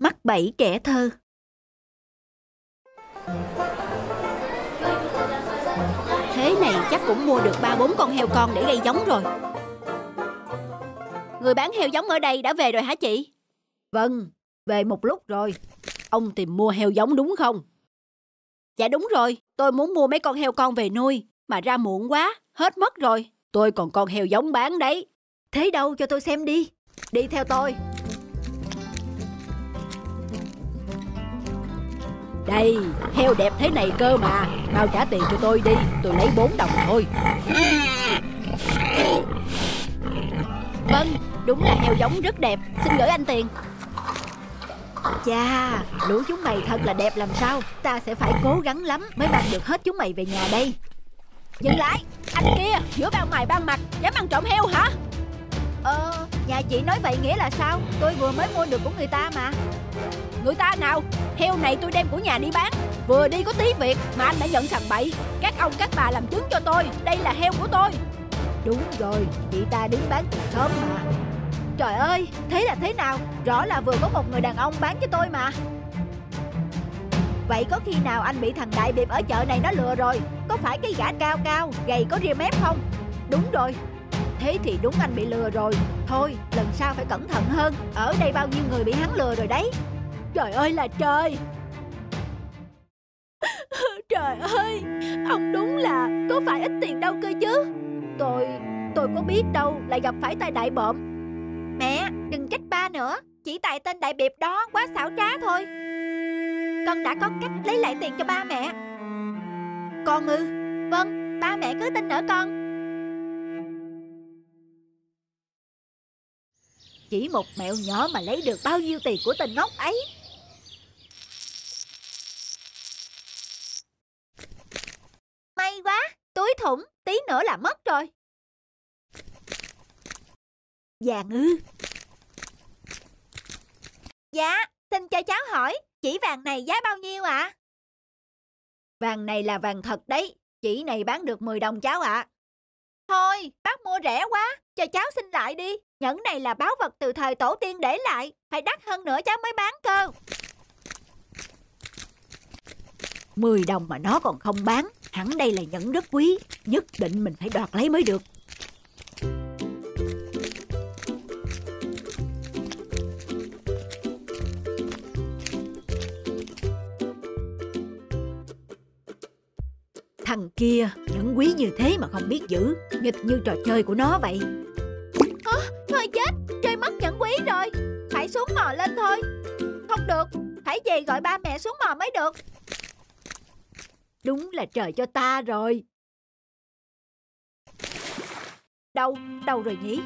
Mắc bẫy trẻ thơ. Thế này chắc cũng mua được ba bốn con heo con để gây giống rồi. Người bán heo giống ở đây đã về rồi hả chị? Vâng, về một lúc rồi. Ông tìm mua heo giống đúng không? Dạ đúng rồi, tôi muốn mua mấy con heo con về nuôi Mà ra muộn quá, hết mất rồi. Tôi còn con heo giống bán đấy. Thế đâu cho tôi xem đi. Đi theo tôi Đây, heo đẹp thế này cơ mà. Mau trả tiền cho tôi đi Tôi lấy 4 đồng thôi. Vâng, đúng là heo giống rất đẹp. Xin gửi anh tiền. Chà, lũ chúng mày thật là đẹp làm sao? Ta sẽ phải cố gắng lắm Mới mang được hết chúng mày về nhà đây. Dừng lại, anh kia Giữa ban ngoài ban mặt Dám ăn trộm heo hả? Ờ, nhà chị nói vậy nghĩa là sao? Tôi vừa mới mua được của người ta mà Người ta nào. Heo này tôi đem của nhà đi bán. Vừa đi có tí việc mà anh đã nhận sằng bậy. Các ông, các bà làm chứng cho tôi. Đây là heo của tôi. Đúng rồi, Chị ta đứng bán từ sớm mà. Trời ơi, Thế là thế nào? Rõ là vừa có một người đàn ông bán cho tôi mà. Vậy có khi nào anh bị thằng đại biệp ở chợ này nó lừa rồi? Có phải cái gã cao cao, Gầy có ria mép không? Đúng rồi. Thế thì đúng anh bị lừa rồi. Thôi, lần sau phải cẩn thận hơn. Ở đây bao nhiêu người bị hắn lừa rồi đấy. Trời ơi là trời. Trời ơi Ông đúng là có phải ít tiền đâu cơ chứ. Tôi Tôi có biết đâu lại gặp phải tay đại bộm Mẹ đừng trách ba nữa. Chỉ tại tên đại biệp đó quá xảo trá thôi. Con đã có cách lấy lại tiền cho ba mẹ. Con ư Vâng ba mẹ cứ tin ở con. Chỉ một mẹo nhỏ mà lấy được bao nhiêu tiền của tên ngốc ấy May quá, túi thủng, tí nữa là mất rồi. Vàng ư? Dạ, xin cho cháu hỏi, chỉ vàng này giá bao nhiêu ạ? À? Vàng này là vàng thật đấy, chỉ này bán được 10 đồng cháu ạ. À. Thôi, bác mua rẻ quá, cho cháu xin lại đi. Nhẫn này là báo vật từ thời tổ tiên để lại, phải đắt hơn nữa cháu mới bán cơ. 10 đồng mà nó còn không bán Hẳn đây là nhẫn rất quý Nhất định mình phải đoạt lấy mới được. Thằng kia nhẫn quý như thế mà không biết giữ Nghịch như trò chơi của nó vậy. À, Thôi chết Chơi mất nhẫn quý rồi. Phải xuống mò lên thôi. Không được Phải về gọi ba mẹ xuống mò mới được. Đúng là trời cho ta rồi. Đâu, đâu rồi nhỉ?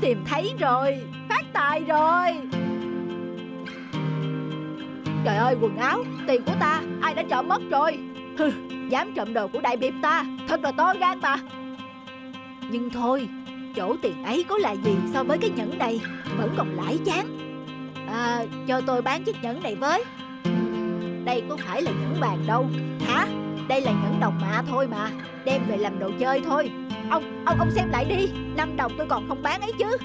Tìm thấy rồi, phát tài rồi. Trời ơi, quần áo, tiền của ta, ai đã trộm mất rồi. Hừ, dám trộm đồ của đại biệp ta, thật là to gan mà. Nhưng thôi, Chỗ tiền ấy có là gì so với cái nhẫn này? Vẫn còn lãi chán. À cho tôi bán chiếc nhẫn này với. Đây có phải là nhẫn vàng đâu. Hả? Đây là nhẫn đồng mạ thôi mà. Đem về làm đồ chơi thôi. Ông ông ông xem lại đi. Năm đồng tôi còn không bán ấy chứ.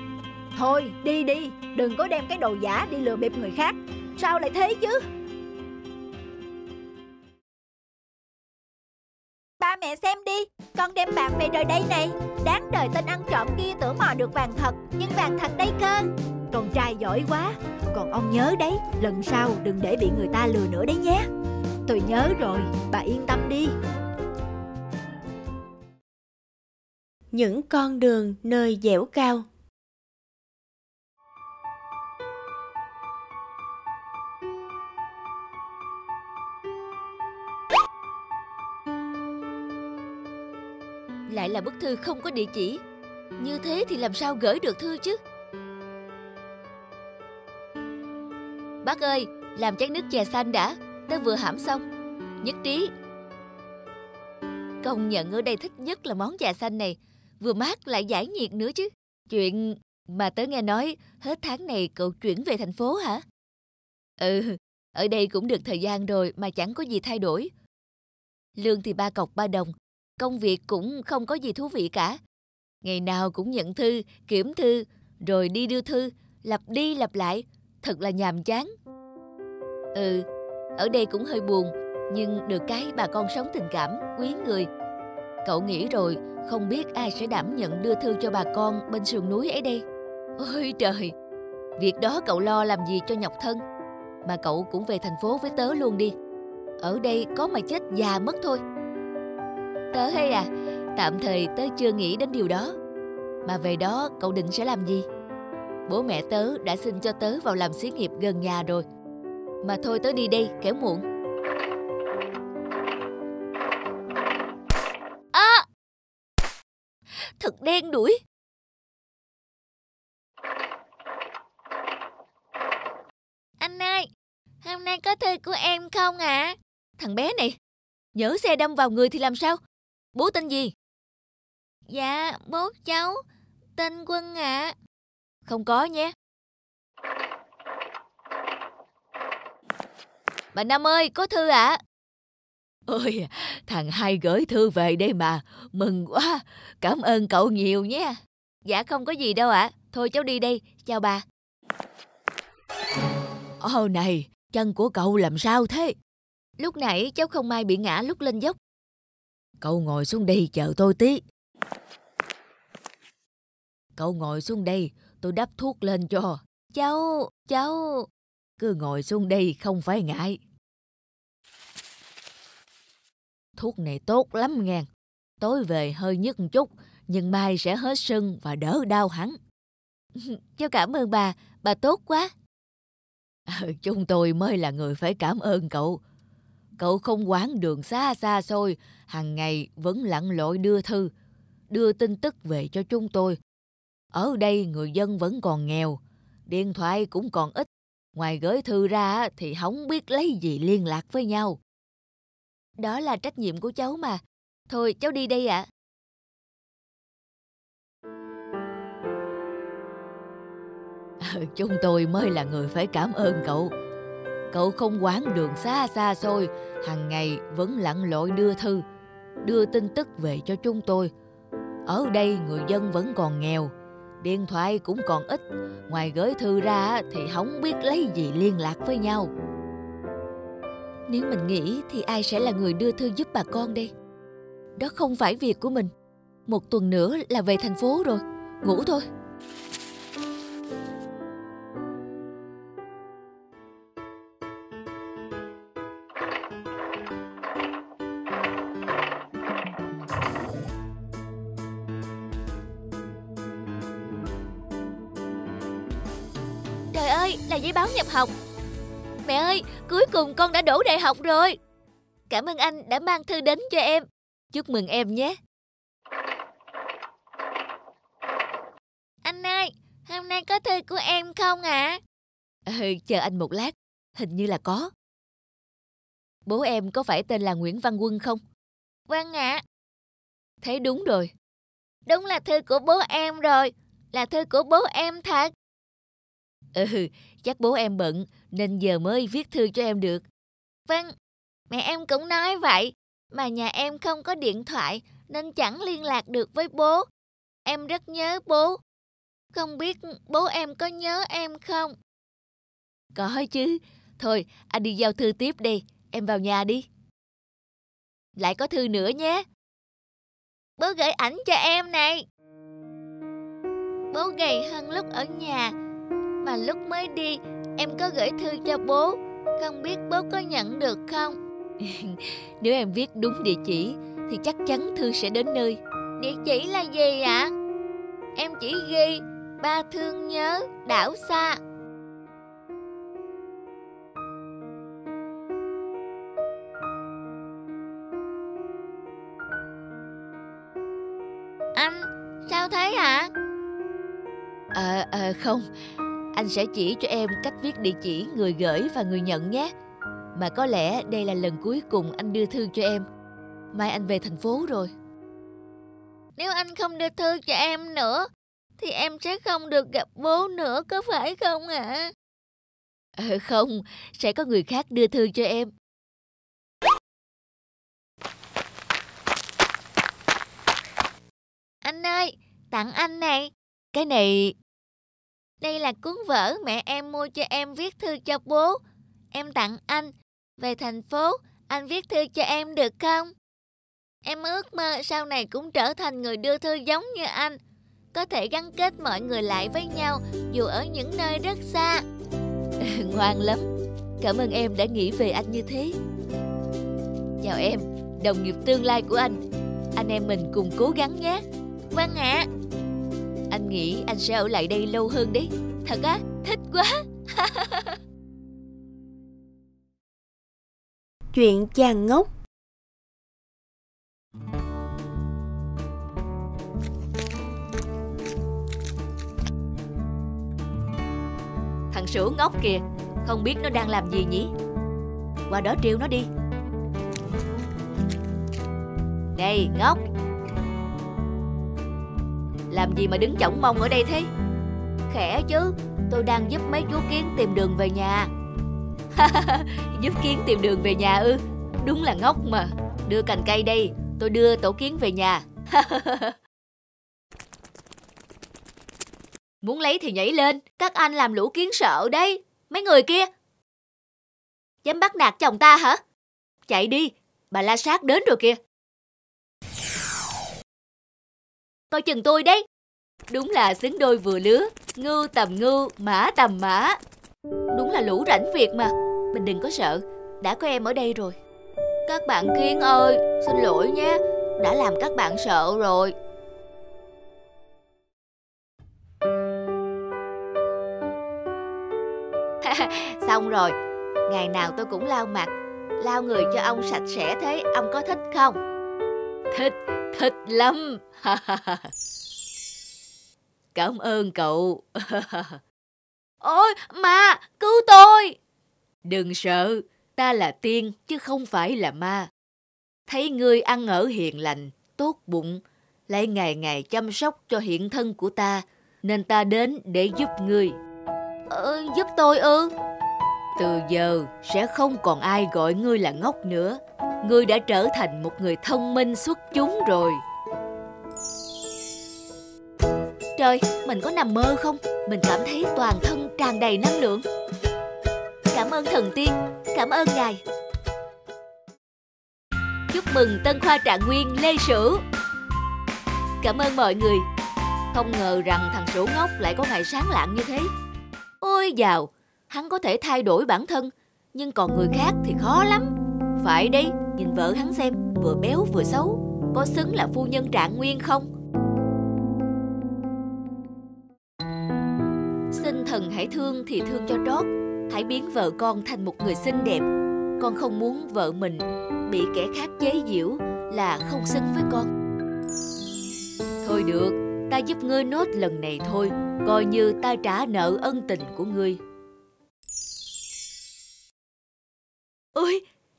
Thôi, đi đi. Đừng có đem cái đồ giả đi lừa bịp người khác. Sao lại thế chứ? Ba mẹ xem đi. Con đem bạc về đời đây này. Đáng đời tên ăn trộm kia tưởng mò được vàng thật, Nhưng vàng thật đây cơ. Con trai giỏi quá. Còn ông nhớ đấy, Lần sau đừng để bị người ta lừa nữa đấy nhé. Tôi nhớ rồi, Bà yên tâm đi. Những con đường nơi dẻo cao. Là bức thư không có địa chỉ. Như thế thì làm sao gửi được thư chứ? Bác ơi, Làm chén nước chè xanh đã, Tớ vừa hãm xong. Nhất trí. Công nhận ở đây thích nhất là món trà xanh này, Vừa mát lại giải nhiệt nữa chứ. Chuyện mà tớ nghe nói, Hết tháng này cậu chuyển về thành phố hả? Ừ Ở đây cũng được thời gian rồi Mà chẳng có gì thay đổi. Lương thì ba cọc ba đồng. Công việc cũng không có gì thú vị cả. Ngày nào cũng nhận thư, kiểm thư, rồi đi đưa thư, lặp đi lặp lại. Thật là nhàm chán. Ừ, ở đây cũng hơi buồn, nhưng được cái bà con sống tình cảm, quý người. Cậu nghĩ rồi, không biết ai sẽ đảm nhận đưa thư cho bà con bên sườn núi ấy đây. Ôi trời, việc đó cậu lo làm gì cho nhọc thân. Mà cậu cũng về thành phố với tớ luôn đi. Ở đây có mà chết già mất thôi. Tớ hay à, tạm thời tớ chưa nghĩ đến điều đó. Mà về đó cậu định sẽ làm gì? Bố mẹ tớ đã xin cho tớ vào làm xí nghiệp gần nhà rồi. Mà thôi tớ đi đây, kẻo muộn. À! Thật đen đuổi. Anh ơi, hôm nay có thư của em không ạ? À? Thằng bé này, nhớ xe đâm vào người thì làm sao? Bố tên gì? Dạ, bố cháu, tên Quân ạ. À. Không có nhé. Bà Năm ơi, có thư ạ? À? Ôi, thằng hai gửi thư về đây mà, mừng quá, cảm ơn cậu nhiều nhé. Dạ không có gì đâu ạ, à. thôi cháu đi đây, chào bà. Ô này, chân của cậu làm sao thế? Lúc nãy cháu không may bị ngã lúc lên dốc. Cậu ngồi xuống đây chờ tôi tí. Cậu ngồi xuống đây, tôi đắp thuốc lên cho. Cháu, cháu, cứ ngồi xuống đây không phải ngại. Thuốc này tốt lắm ngàn. Tối về hơi nhức một chút, nhưng mai sẽ hết sưng và đỡ đau hẳn. Cháu cảm ơn bà, bà tốt quá. chúng tôi mới là người phải cảm ơn cậu. Cậu không quán đường xa xa xôi, hàng ngày vẫn lặn lội đưa thư, đưa tin tức về cho chúng tôi. Ở đây người dân vẫn còn nghèo, điện thoại cũng còn ít. Ngoài gửi thư ra thì không biết lấy gì liên lạc với nhau. Đó là trách nhiệm của cháu mà. Thôi cháu đi đây ạ. À. Chúng tôi mới là người phải cảm ơn cậu. Cậu không quán đường xa xa xôi, hàng ngày vẫn lặn lội đưa thư, đưa tin tức về cho chúng tôi. Ở đây người dân vẫn còn nghèo, điện thoại cũng còn ít, ngoài gửi thư ra thì không biết lấy gì liên lạc với nhau. Nếu mình nghĩ thì ai sẽ là người đưa thư giúp bà con đây? Đó không phải việc của mình. Một tuần nữa là về thành phố rồi, ngủ thôi. Là giấy báo nhập học. Mẹ ơi, cuối cùng con đã đổ đại học rồi. Cảm ơn anh đã mang thư đến cho em. Chúc mừng em nhé. Anh ơi, hôm nay có thư của em không ạ? À? Ừ, chờ anh một lát. Hình như là có. Bố em có phải tên là Nguyễn Văn Quân không? Vâng ạ. À. Thế đúng rồi. Đúng là thư của bố em rồi. Là thư của bố em thật. Ừ, chắc bố em bận nên giờ mới viết thư cho em được. Vâng, mẹ em cũng nói vậy, mà nhà em không có điện thoại nên chẳng liên lạc được với bố. Em rất nhớ bố. Không biết bố em có nhớ em không? Có chứ. Thôi, anh đi giao thư tiếp đi. Em vào nhà đi. Lại có thư nữa nhé. Bố gửi ảnh cho em này. Bố gầy hơn lúc ở nhà mà lúc mới đi em có gửi thư cho bố. Không biết bố có nhận được không? Nếu em viết đúng địa chỉ Thì chắc chắn thư sẽ đến nơi. Địa chỉ là gì ạ? Em chỉ ghi Ba thương nhớ đảo xa. Anh, sao thế hả? À, à không, anh sẽ chỉ cho em cách viết địa chỉ người gửi và người nhận nhé. Mà có lẽ đây là lần cuối cùng anh đưa thư cho em. Mai anh về thành phố rồi. Nếu anh không đưa thư cho em nữa, thì em sẽ không được gặp bố nữa, có phải không ạ? À? Ờ, không, sẽ có người khác đưa thư cho em. Anh ơi, tặng anh này. Cái này đây là cuốn vở mẹ em mua cho em viết thư cho bố. Em tặng anh. Về thành phố, anh viết thư cho em được không? Em ước mơ sau này cũng trở thành người đưa thư giống như anh. Có thể gắn kết mọi người lại với nhau dù ở những nơi rất xa. Ngoan lắm. Cảm ơn em đã nghĩ về anh như thế. Chào em, đồng nghiệp tương lai của anh. Anh em mình cùng cố gắng nhé. Vâng ạ. À nghĩ anh sẽ ở lại đây lâu hơn đấy. Thật á, thích quá. Chuyện chàng ngốc Thằng Sửu ngốc kìa, không biết nó đang làm gì nhỉ? Qua đó trêu nó đi. Này, ngốc. Làm gì mà đứng chỏng mông ở đây thế? Khẽ chứ, tôi đang giúp mấy chú kiến tìm đường về nhà. giúp kiến tìm đường về nhà ư? Đúng là ngốc mà. Đưa cành cây đây, tôi đưa tổ kiến về nhà. Muốn lấy thì nhảy lên, các anh làm lũ kiến sợ đấy. Mấy người kia. Dám bắt nạt chồng ta hả? Chạy đi, bà la sát đến rồi kìa. Coi chừng tôi đấy. Đúng là xứng đôi vừa lứa, ngưu tầm ngưu, mã tầm mã. Đúng là lũ rảnh việc mà. Mình đừng có sợ, đã có em ở đây rồi. Các bạn kiến ơi, xin lỗi nhé, đã làm các bạn sợ rồi. Xong rồi, ngày nào tôi cũng lau mặt, lau người cho ông sạch sẽ thế, ông có thích không? Thích, thích lắm. Cảm ơn cậu. Ôi, ma, cứu tôi. Đừng sợ, ta là tiên chứ không phải là ma. Thấy ngươi ăn ở hiền lành, tốt bụng, lại ngày ngày chăm sóc cho hiện thân của ta, nên ta đến để giúp ngươi. Ờ, giúp tôi ư? Từ giờ sẽ không còn ai gọi ngươi là ngốc nữa. Ngươi đã trở thành một người thông minh xuất chúng rồi. Trời, mình có nằm mơ không? Mình cảm thấy toàn thân tràn đầy năng lượng. Cảm ơn thần tiên, cảm ơn ngài. Chúc mừng Tân Khoa Trạng Nguyên Lê Sửu. Cảm ơn mọi người. Không ngờ rằng thằng Sửu ngốc lại có ngày sáng lạng như thế. Ôi dào, hắn có thể thay đổi bản thân, nhưng còn người khác thì khó lắm. Phải đi, nhìn vợ hắn xem, vừa béo vừa xấu, có xứng là phu nhân trạng nguyên không? Xin thần hãy thương thì thương cho trót, hãy biến vợ con thành một người xinh đẹp. Con không muốn vợ mình bị kẻ khác chế giễu là không xứng với con. Thôi được, ta giúp ngươi nốt lần này thôi, coi như ta trả nợ ân tình của ngươi.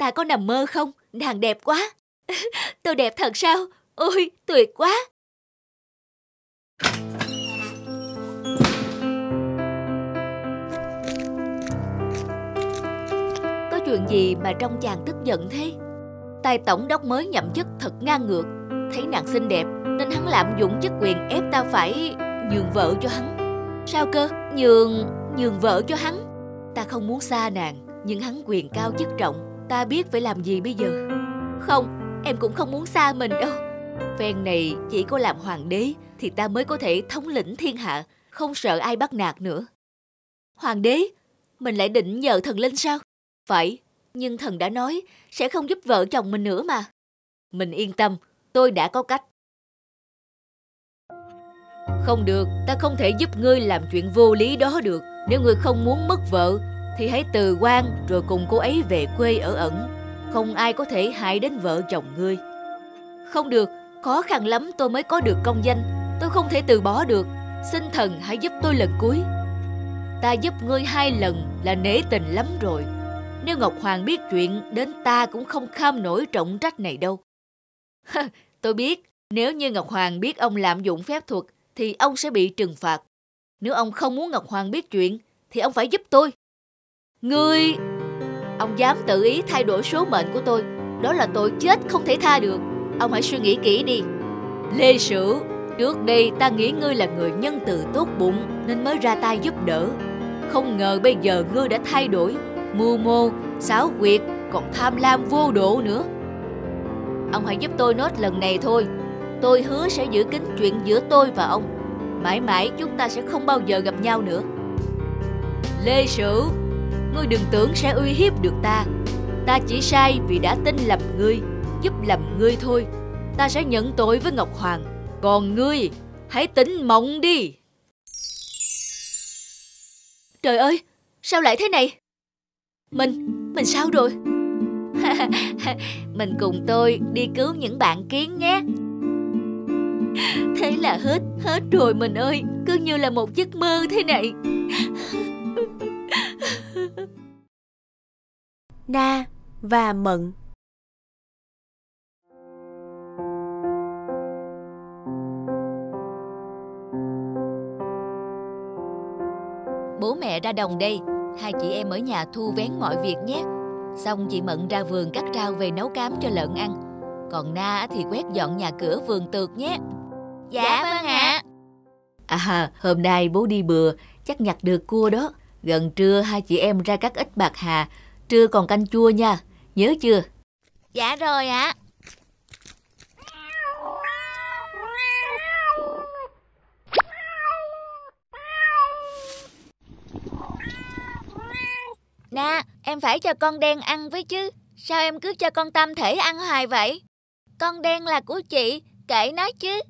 Ta có nằm mơ không? Nàng đẹp quá. Tôi đẹp thật sao? Ôi, tuyệt quá. Có chuyện gì mà trong chàng tức giận thế? Tài tổng đốc mới nhậm chức thật ngang ngược. Thấy nàng xinh đẹp nên hắn lạm dụng chức quyền ép ta phải nhường vợ cho hắn. Sao cơ? Nhường... nhường vợ cho hắn. Ta không muốn xa nàng, nhưng hắn quyền cao chức trọng. Ta biết phải làm gì bây giờ. Không, em cũng không muốn xa mình đâu. Phen này chỉ có làm hoàng đế thì ta mới có thể thống lĩnh thiên hạ, không sợ ai bắt nạt nữa. Hoàng đế? Mình lại định nhờ thần linh sao? Phải, nhưng thần đã nói sẽ không giúp vợ chồng mình nữa mà. Mình yên tâm, tôi đã có cách. Không được, ta không thể giúp ngươi làm chuyện vô lý đó được. Nếu ngươi không muốn mất vợ, thì hãy từ quan rồi cùng cô ấy về quê ở ẩn. Không ai có thể hại đến vợ chồng ngươi. Không được, khó khăn lắm tôi mới có được công danh. Tôi không thể từ bỏ được. Xin thần hãy giúp tôi lần cuối. Ta giúp ngươi hai lần là nể tình lắm rồi. Nếu Ngọc Hoàng biết chuyện, đến ta cũng không kham nổi trọng trách này đâu. tôi biết, nếu như Ngọc Hoàng biết ông lạm dụng phép thuật, thì ông sẽ bị trừng phạt. Nếu ông không muốn Ngọc Hoàng biết chuyện, thì ông phải giúp tôi. Ngươi... Ông dám tự ý thay đổi số mệnh của tôi, đó là tội chết không thể tha được. Ông hãy suy nghĩ kỹ đi. Lê Sử, Trước đây ta nghĩ ngươi là người nhân từ tốt bụng nên mới ra tay giúp đỡ. Không ngờ bây giờ ngươi đã thay đổi, mưu mô, xáo quyệt, còn tham lam vô độ nữa. Ông hãy giúp tôi nốt lần này thôi. Tôi hứa sẽ giữ kín chuyện giữa tôi và ông. Mãi mãi chúng ta sẽ không bao giờ gặp nhau nữa. Lê Sử, ngươi đừng tưởng sẽ uy hiếp được ta. Ta chỉ sai vì đã tin lầm ngươi, giúp lầm ngươi thôi. Ta sẽ nhận tội với Ngọc Hoàng. Còn ngươi, hãy tỉnh mộng đi. Trời ơi, sao lại thế này? Mình, mình sao rồi? mình cùng tôi đi cứu những bạn kiến nhé. Thế là hết, hết rồi mình ơi, cứ như là một giấc mơ thế này. Na và Mận Bố mẹ ra đồng đây, hai chị em ở nhà thu vén mọi việc nhé. Xong chị Mận ra vườn cắt rau về nấu cám cho lợn ăn. Còn Na thì quét dọn nhà cửa vườn tược nhé. Dạ vâng ạ. À, hôm nay bố đi bừa, chắc nhặt được cua đó. Gần trưa hai chị em ra cắt ít bạc hà, trưa còn canh chua nha, nhớ chưa? Dạ rồi ạ. Na, em phải cho con đen ăn với chứ. Sao em cứ cho con Tâm thể ăn hoài vậy? Con đen là của chị, kệ nó chứ.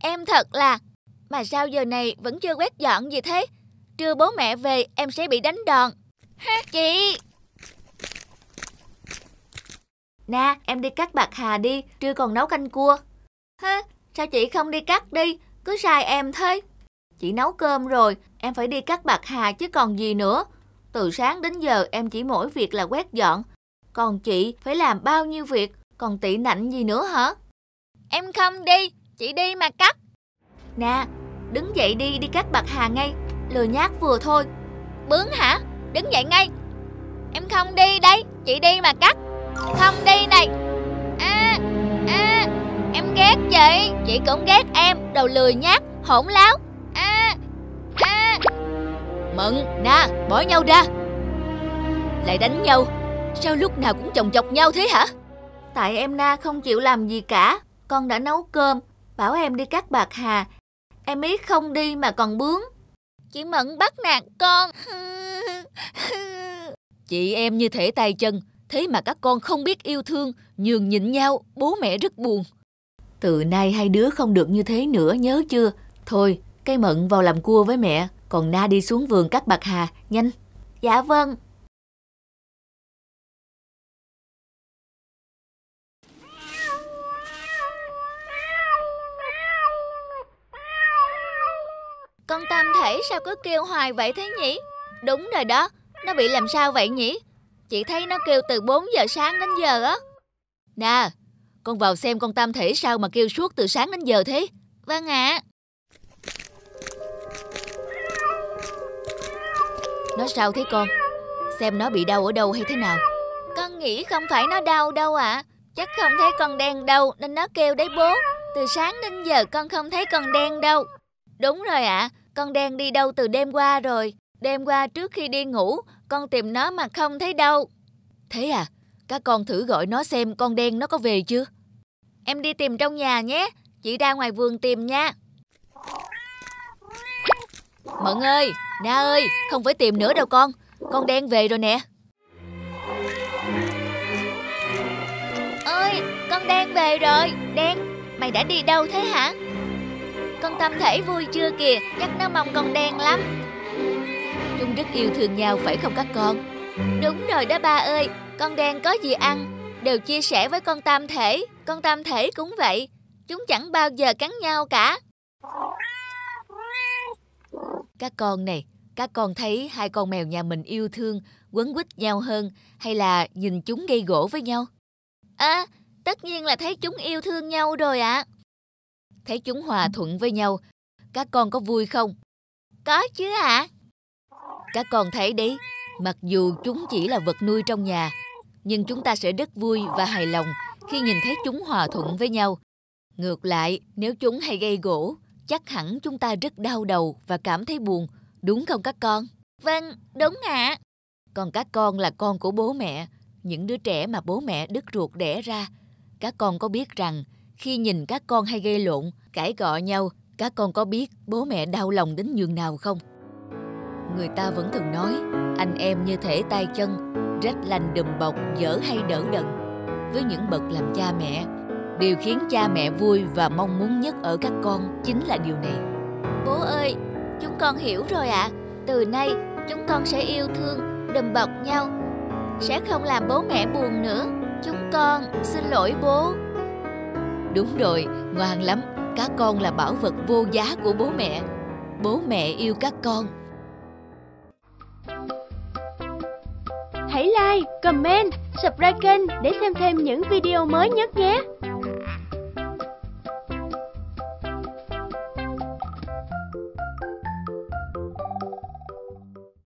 em thật là... Mà sao giờ này vẫn chưa quét dọn gì thế? Trưa bố mẹ về em sẽ bị đánh đòn. Chị! Na, em đi cắt bạc hà đi, trưa còn nấu canh cua. Ha, sao chị không đi cắt đi, cứ sai em thế. Chị nấu cơm rồi, em phải đi cắt bạc hà chứ còn gì nữa. Từ sáng đến giờ em chỉ mỗi việc là quét dọn. Còn chị phải làm bao nhiêu việc, còn tị nạnh gì nữa hả? Em không đi, chị đi mà cắt. Nè, đứng dậy đi, đi cắt bạc hà ngay. Lừa nhát vừa thôi. Bướng hả? Đứng dậy ngay. Em không đi đây, chị đi mà cắt. Không đi này. À, à, em ghét chị, chị cũng ghét em, đầu lười nhát, hỗn láo. À, à. Mận, na, bỏ nhau ra Lại đánh nhau Sao lúc nào cũng chồng chọc nhau thế hả Tại em Na không chịu làm gì cả Con đã nấu cơm Bảo em đi cắt bạc hà Em ý không đi mà còn bướng Chị Mận bắt nạt con Chị em như thể tay chân Thế mà các con không biết yêu thương Nhường nhịn nhau Bố mẹ rất buồn Từ nay hai đứa không được như thế nữa nhớ chưa Thôi cây Mận vào làm cua với mẹ còn Na đi xuống vườn cắt bạc hà, nhanh. Dạ vâng. Con Tam Thể sao cứ kêu hoài vậy thế nhỉ? Đúng rồi đó, nó bị làm sao vậy nhỉ? Chị thấy nó kêu từ 4 giờ sáng đến giờ á. Nè, con vào xem con Tam Thể sao mà kêu suốt từ sáng đến giờ thế? Vâng ạ. À. Nó sao thế con Xem nó bị đau ở đâu hay thế nào Con nghĩ không phải nó đau đâu ạ à. Chắc không thấy con đen đâu Nên nó kêu đấy bố Từ sáng đến giờ con không thấy con đen đâu Đúng rồi ạ à. Con đen đi đâu từ đêm qua rồi Đêm qua trước khi đi ngủ Con tìm nó mà không thấy đâu. Thế à Các con thử gọi nó xem con đen nó có về chưa? Em đi tìm trong nhà nhé Chị ra ngoài vườn tìm nha. Mận ơi, Na ơi, không phải tìm nữa đâu con Con đen về rồi nè. Ơi, con đen về rồi Đen, mày đã đi đâu thế hả? Con Tâm thể vui chưa kìa Chắc nó mong con đen lắm. Chúng rất yêu thương nhau phải không các con? Đúng rồi đó ba ơi Con đen có gì ăn Đều chia sẻ với con Tam thể Con Tam thể cũng vậy Chúng chẳng bao giờ cắn nhau cả các con này, các con thấy hai con mèo nhà mình yêu thương, quấn quýt nhau hơn hay là nhìn chúng gây gỗ với nhau? À, tất nhiên là thấy chúng yêu thương nhau rồi ạ. À. Thấy chúng hòa thuận với nhau, các con có vui không? Có chứ ạ. À. Các con thấy đấy, mặc dù chúng chỉ là vật nuôi trong nhà, nhưng chúng ta sẽ rất vui và hài lòng khi nhìn thấy chúng hòa thuận với nhau. Ngược lại, nếu chúng hay gây gỗ, chắc hẳn chúng ta rất đau đầu và cảm thấy buồn, đúng không các con? Vâng, đúng ạ. Còn các con là con của bố mẹ, những đứa trẻ mà bố mẹ đứt ruột đẻ ra. Các con có biết rằng khi nhìn các con hay gây lộn, cãi cọ nhau, các con có biết bố mẹ đau lòng đến nhường nào không? Người ta vẫn thường nói, anh em như thể tay chân, rách lành đùm bọc, dở hay đỡ đần. Với những bậc làm cha mẹ, điều khiến cha mẹ vui và mong muốn nhất ở các con chính là điều này. Bố ơi, chúng con hiểu rồi ạ. À. Từ nay, chúng con sẽ yêu thương, đùm bọc nhau, sẽ không làm bố mẹ buồn nữa. Chúng con xin lỗi bố. Đúng rồi, ngoan lắm. Các con là bảo vật vô giá của bố mẹ. Bố mẹ yêu các con. Hãy like, comment, subscribe kênh để xem thêm những video mới nhất nhé.